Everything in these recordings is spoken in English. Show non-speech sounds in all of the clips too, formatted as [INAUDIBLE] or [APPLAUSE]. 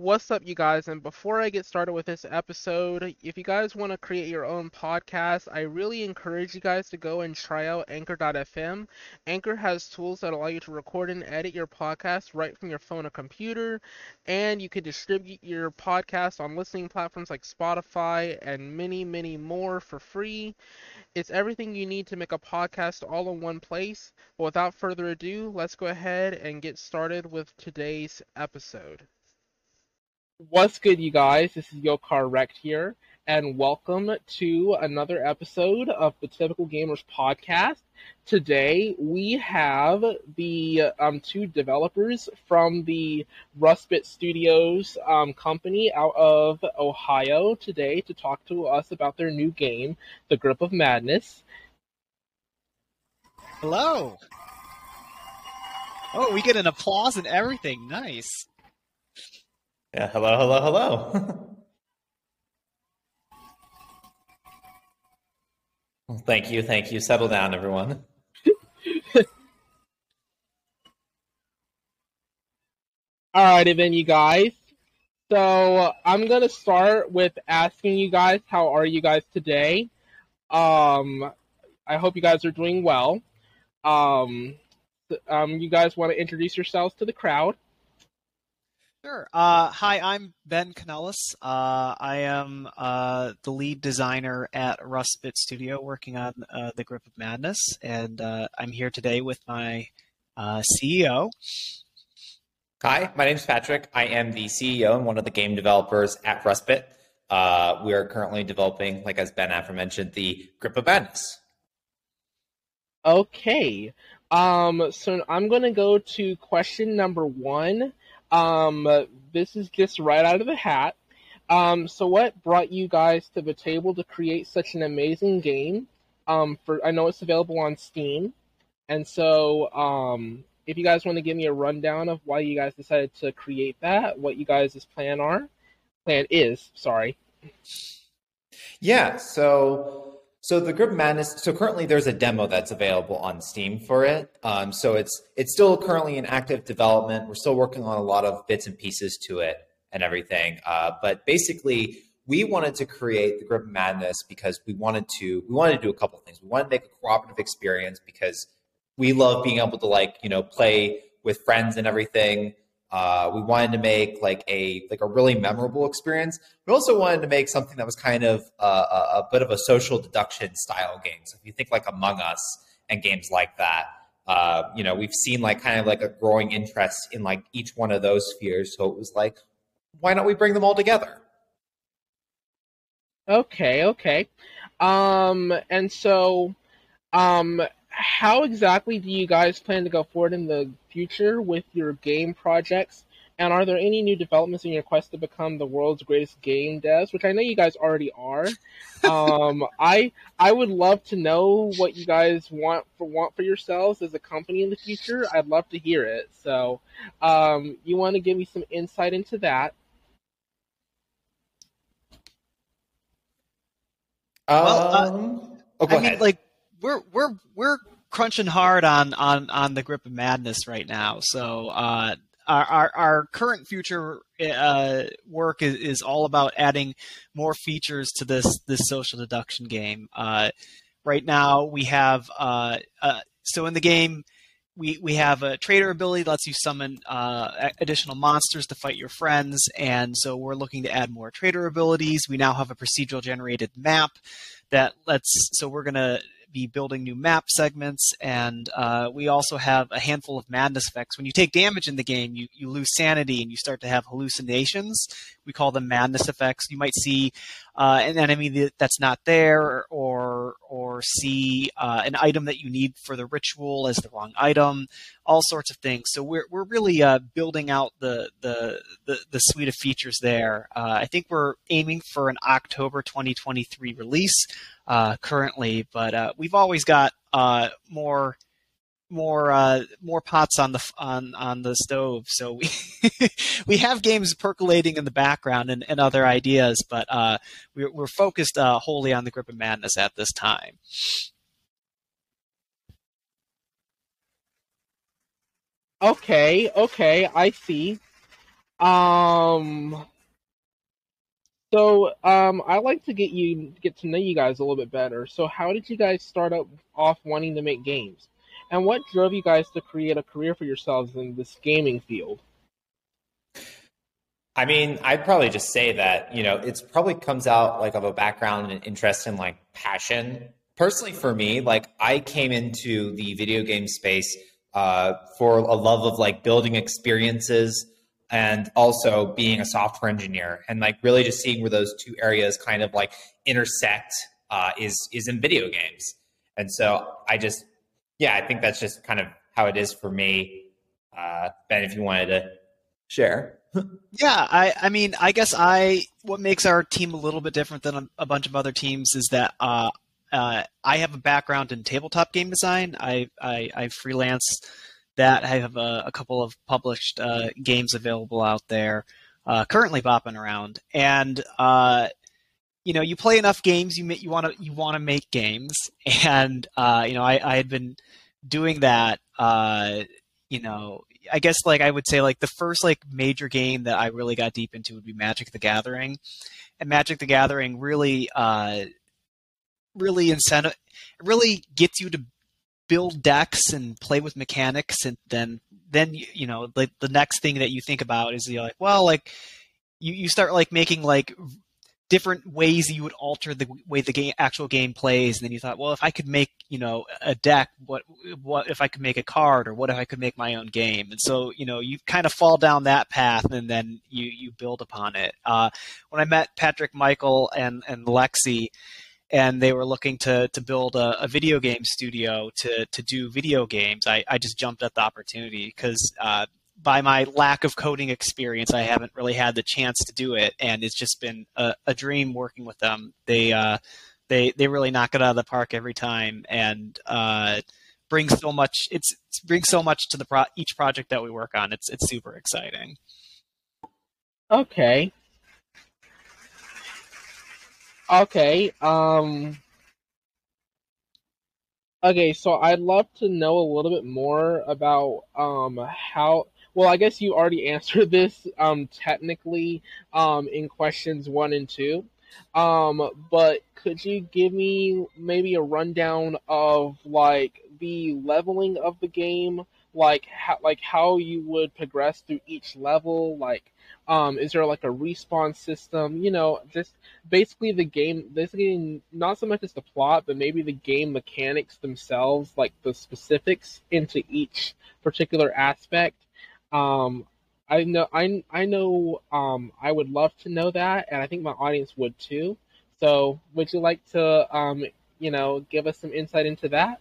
What's up, you guys? And before I get started with this episode, if you guys want to create your own podcast, I really encourage you guys to go and try out Anchor.fm. Anchor has tools that allow you to record and edit your podcast right from your phone or computer, and you can distribute your podcast on listening platforms like Spotify and many, many more for free. It's everything you need to make a podcast all in one place. But without further ado, let's go ahead and get started with today's episode. What's good, you guys? This is Yokar Rect here, and welcome to another episode of the Typical Gamers podcast. Today we have the um, two developers from the Rustbit Studios um, company out of Ohio today to talk to us about their new game, The Grip of Madness. Hello. Oh, we get an applause and everything. Nice. Yeah, hello, hello, hello. well, [LAUGHS] thank you, thank you. Settle down, everyone. [LAUGHS] Alrighty then, you guys. So I'm gonna start with asking you guys, how are you guys today? Um, I hope you guys are doing well. Um, um, you guys want to introduce yourselves to the crowd? Sure. Uh, hi, I'm Ben Kanelos. Uh, I am uh, the lead designer at Rustbit Studio working on uh, The Grip of Madness, and uh, I'm here today with my uh, CEO. Hi, my name is Patrick. I am the CEO and one of the game developers at Rustbit. we are currently developing, like as Ben aforementioned, the Grip of Madness. Okay. Um, so I'm going to go to question number one. Um, this is just right out of the hat. Um, so what brought you guys to the table to create such an amazing game? Um, for I know it's available on Steam, and so um, if you guys want to give me a rundown of why you guys decided to create that, what you guys' plan are, plan is, sorry. Yeah. So so the Grip Madness. So currently, there's a demo that's available on Steam for it. Um, so it's it's still currently in active development. We're still working on a lot of bits and pieces to it and everything. Uh, but basically, we wanted to create the Grip Madness because we wanted to we wanted to do a couple things. We wanted to make a cooperative experience because we love being able to like you know play with friends and everything. Uh, we wanted to make like a like a really memorable experience. We also wanted to make something that was kind of uh, a, a, bit of a social deduction style game. So if you think like Among Us and games like that, uh, you know, we've seen like kind of like a growing interest in like each one of those spheres. So it was like, why don't we bring them all together? Okay, okay. Um, and so, um, how exactly do you guys plan to go forward in the future with your game projects? And are there any new developments in your quest to become the world's greatest game devs? Which I know you guys already are. um, [LAUGHS] I I would love to know what you guys want for want for yourselves as a company in the future. I'd love to hear it. So, um, you want to give me some insight into that? Um, well, uh, oh, I ahead. mean, like we're we're we're crunching hard on on on the grip of madness right now. So uh, our, our, our current future uh, work is, is all about adding more features to this this social deduction game. Uh, right now we have uh, uh, so in the game. We, we have a traitor ability that lets you summon uh, additional monsters to fight your friends, and so we're looking to add more traitor abilities. We now have a procedural generated map that lets so we're going be building new map segments, and uh, we also have a handful of madness effects. When you take damage in the game, you, you lose sanity and you start to have hallucinations. We call them madness effects. You might see uh, an enemy that's not there, or or see uh, an item that you need for the ritual as the wrong item. All sorts of things. So we're we're really uh, building out the, the, the the suite of features there. Uh, I think we're aiming for an October 2023 release uh, currently, but uh, we've always got more more uh, more pots on the on on the stove. So we [LAUGHS] we have games percolating in the background and, and other ideas, but uh, we're, we're focused uh, wholly on the Grip of Madness at this time. Okay, okay, I see. Um, So, um, I like to get you get to know you guys a little bit better. So, how did you guys start up off wanting to make games, and what drove you guys to create a career for yourselves in this gaming field? I mean, I'd probably just say that you know it's probably comes out like of a background and interest in like passion. Personally, for me, like I came into the video game space uh, for a love of like building experiences and also being a software engineer and like really just seeing where those two areas kind of like intersect uh, is is in video games and so i just yeah i think that's just kind of how it is for me uh, ben if you wanted to share yeah i i mean i guess i what makes our team a little bit different than a, a bunch of other teams is that uh, uh, I have a background in tabletop game design. I I, I freelance that. I have a, a couple of published uh, games available out there, uh, currently bopping around. And uh, you know, you play enough games, you you want to you want to make games. [LAUGHS] And uh, you know, I, I had been doing that. Uh, you know, I guess like I would say like the first like major game that I really got deep into would be Magic the Gathering, and Magic the Gathering really uh, really incentive really gets you to build decks and play with mechanics and then then you know the the next thing that you think about is you're like well like you, you start like making like different ways you would alter the way the game actual game plays and then you thought well if i could make you know a deck what what if i could make a card or what if i could make my own game? And so you know you kind of fall down that path and then you you build upon it. Uh, when i met patrick michael and and lexi and they were looking to to build a, a, video game studio to to do video games, I, I just jumped at the opportunity because uh, by my lack of coding experience, I haven't really had the chance to do it, and it's just been a, a dream working with them. They uh, they they really knock it out of the park every time, and uh, bring so much. It's, it's brings so much to the pro- each project that we work on. It's it's super exciting. Okay, Okay, um Okay, so I'd love to know a little bit more about um how well, I guess you already [LAUGHS] answered this um technically um in questions 1 and 2. Um but could you give me maybe a rundown of like the leveling of the game, like how like how you would progress through each level, like um, is there like a respawn system? You know, just basically the game. Basically, not so much as the plot, but maybe the game mechanics themselves, like the specifics into each particular aspect. Um, I know, I I know. Um, I would love to know that, and I think my audience would too. So, would you like to, um, you know, give us some insight into that?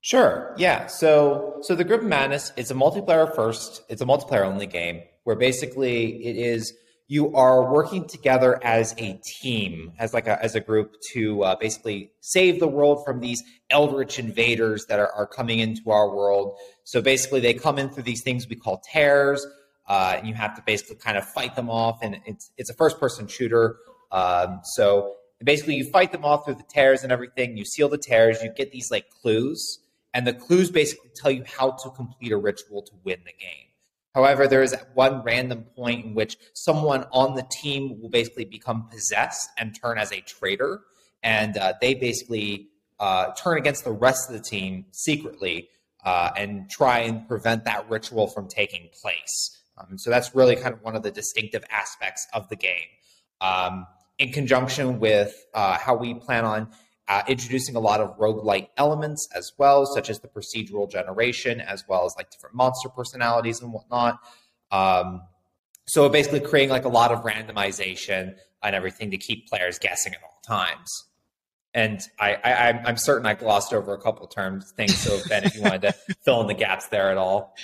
Sure. Yeah. So, so the Grip Madness is a multiplayer first. It's a multiplayer only game where basically it is you are working together as a team, as like a as a group to uh, basically save the world from these eldritch invaders that are, are coming into our world. So basically, they come in through these things we call tears, uh, and you have to basically kind of fight them off. And it's it's a first person shooter. Um, so basically, you fight them off through the tears and everything. You seal the tears. You get these like clues, and the clues basically tell you how to complete a ritual to win the game. However, there is one random point in which someone on the team will basically become possessed and turn as a traitor, and uh, they basically uh, turn against the rest of the team secretly uh, and try and prevent that ritual from taking place. Um, so that's really kind of one of the distinctive aspects of the game. Um, in conjunction with uh, how we plan on uh, introducing a lot of roguelite elements as well, such as the procedural generation, as well as like different monster personalities and whatnot. Um, so basically creating like a lot of randomization and everything to keep players guessing at all times. And I, I, I'm certain I glossed over a couple terms things. So Ben, if you wanted to [LAUGHS] fill in the gaps there at all.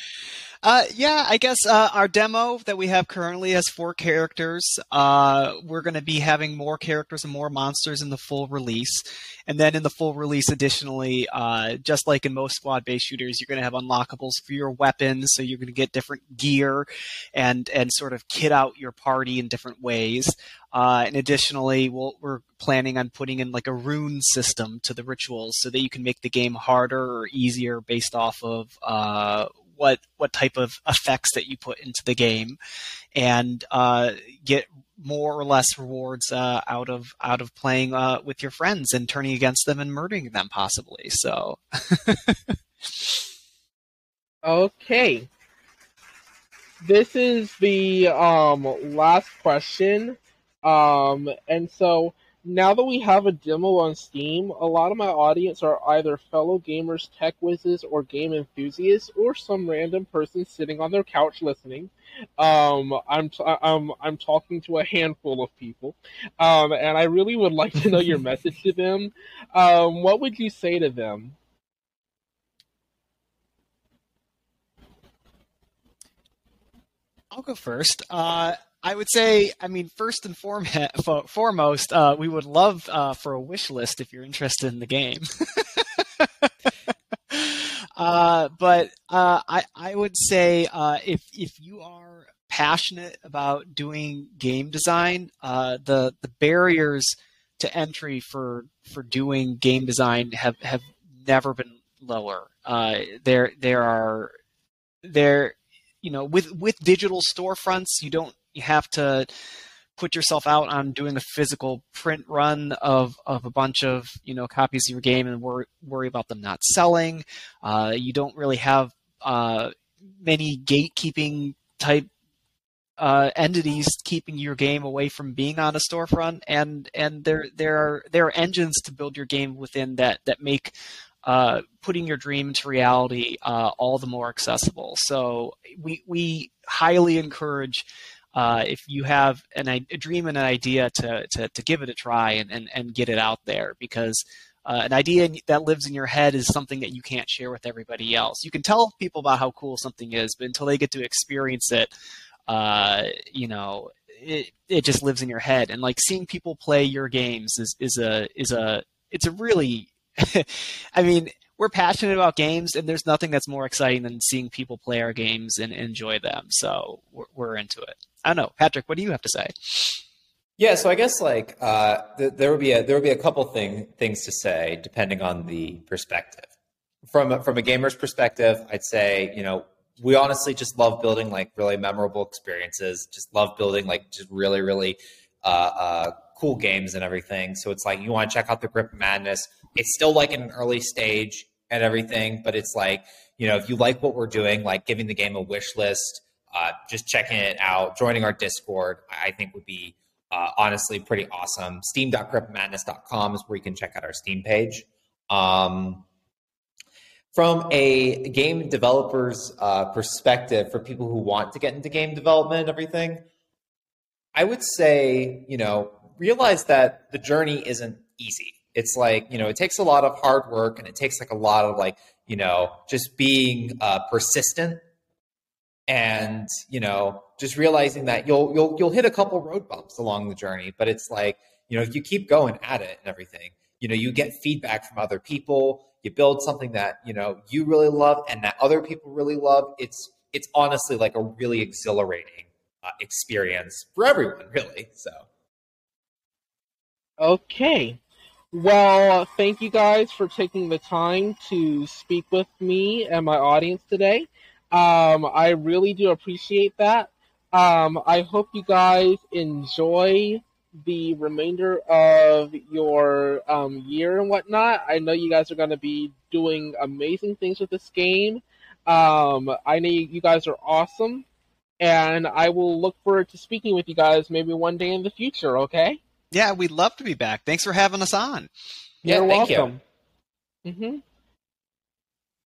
Uh, yeah, I guess uh, our demo that we have currently has four characters. Uh, we're going to be having more characters and more monsters in the full release. And then in the full release, additionally, uh, just like in most squad based shooters, you're going to have unlockables for your weapons. So you're going to get different gear and, and sort of kit out your party in different ways. Uh, and additionally, we we are planning on putting in like a rune system to the rituals so that you can make the game harder or easier based off of uh, what what type of effects that you put into the game, and uh, get more or less rewards uh, out of out of playing uh, with your friends and turning against them and murdering them possibly. So. okay. This is the um, last question, um, and so now that we have a demo on Steam, a lot of my audience are either fellow gamers, tech whizzes, or game enthusiasts, or some random person sitting on their couch listening. Um, I'm t- I'm I'm talking to a handful of people, um, and I really would like to know your [LAUGHS] message to them. Um, what would you say to them? I'll go first. Uh, I would say, I mean, first and [LAUGHS] foremost, uh, we would love uh, for a wish list if you're interested in the game. [LAUGHS] uh, but uh, I, I would say uh, if if you are passionate about doing game design, uh, the the barriers to entry for for doing game design have have never been lower. there there are there you know with with digital storefronts you don't you have to put yourself out on doing a physical print run of, of a bunch of you know copies of your game and worry, worry about them not selling. Uh, you don't really have uh, many gatekeeping type uh, entities keeping your game away from being on a storefront, and and there there are there are engines to build your game within that that make uh, putting your dream into reality uh, all the more accessible. So we we highly encourage uh, if you have an, a dream and an idea to, to, to give it a try and, and, and get it out there because uh, an idea that lives in your head is something that you can't share with everybody else. You can tell people about how cool something is, but until they get to experience it, uh, you know, it, it just lives in your head. And like seeing people play your games is, is a is a it's a really [LAUGHS] I mean, we're passionate about games, and there's nothing that's more exciting than seeing people play our games and enjoy them. So we're, we're into it. I don't know, Patrick. What do you have to say? Yeah, so I guess like uh, th- there would be a there would be a couple thing things to say depending on the perspective. From a, from a gamer's perspective, I'd say you know we honestly just love building like really memorable experiences. Just love building like just really really uh, uh, cool games and everything. So it's like you want to check out the Grip Madness. It's still like in an early stage and everything. But it's like, you know, if you like what we're doing, like giving the game a wish list, uh, just checking it out, joining our Discord, I think would be uh, honestly pretty awesome. Steam.gripmadness.com is where you can check out our Steam page. Um, from a game developer's uh, perspective, for people who want to get into game development and everything, I would say, you know, realize that the journey isn't easy it's like you know it takes a lot of hard work and it takes like a lot of like you know just being uh, persistent and you know just realizing that you'll you'll you'll hit a couple road bumps along the journey but it's like you know if you keep going at it and everything you know you get feedback from other people you build something that you know you really love and that other people really love it's it's honestly like a really exhilarating uh, experience for everyone really so. Okay well, thank you guys for taking the time to speak with me and my audience today. Um, I really do appreciate that. Um, I hope you guys enjoy the remainder of your um, year and whatnot. I know you guys are going to be doing amazing things with this game. Um, I know you guys are awesome, and I will look forward to speaking with you guys maybe one day in the future, okay? Yeah, we'd love to be back. Thanks for having us on. You're yeah, welcome. You. Mm-hmm.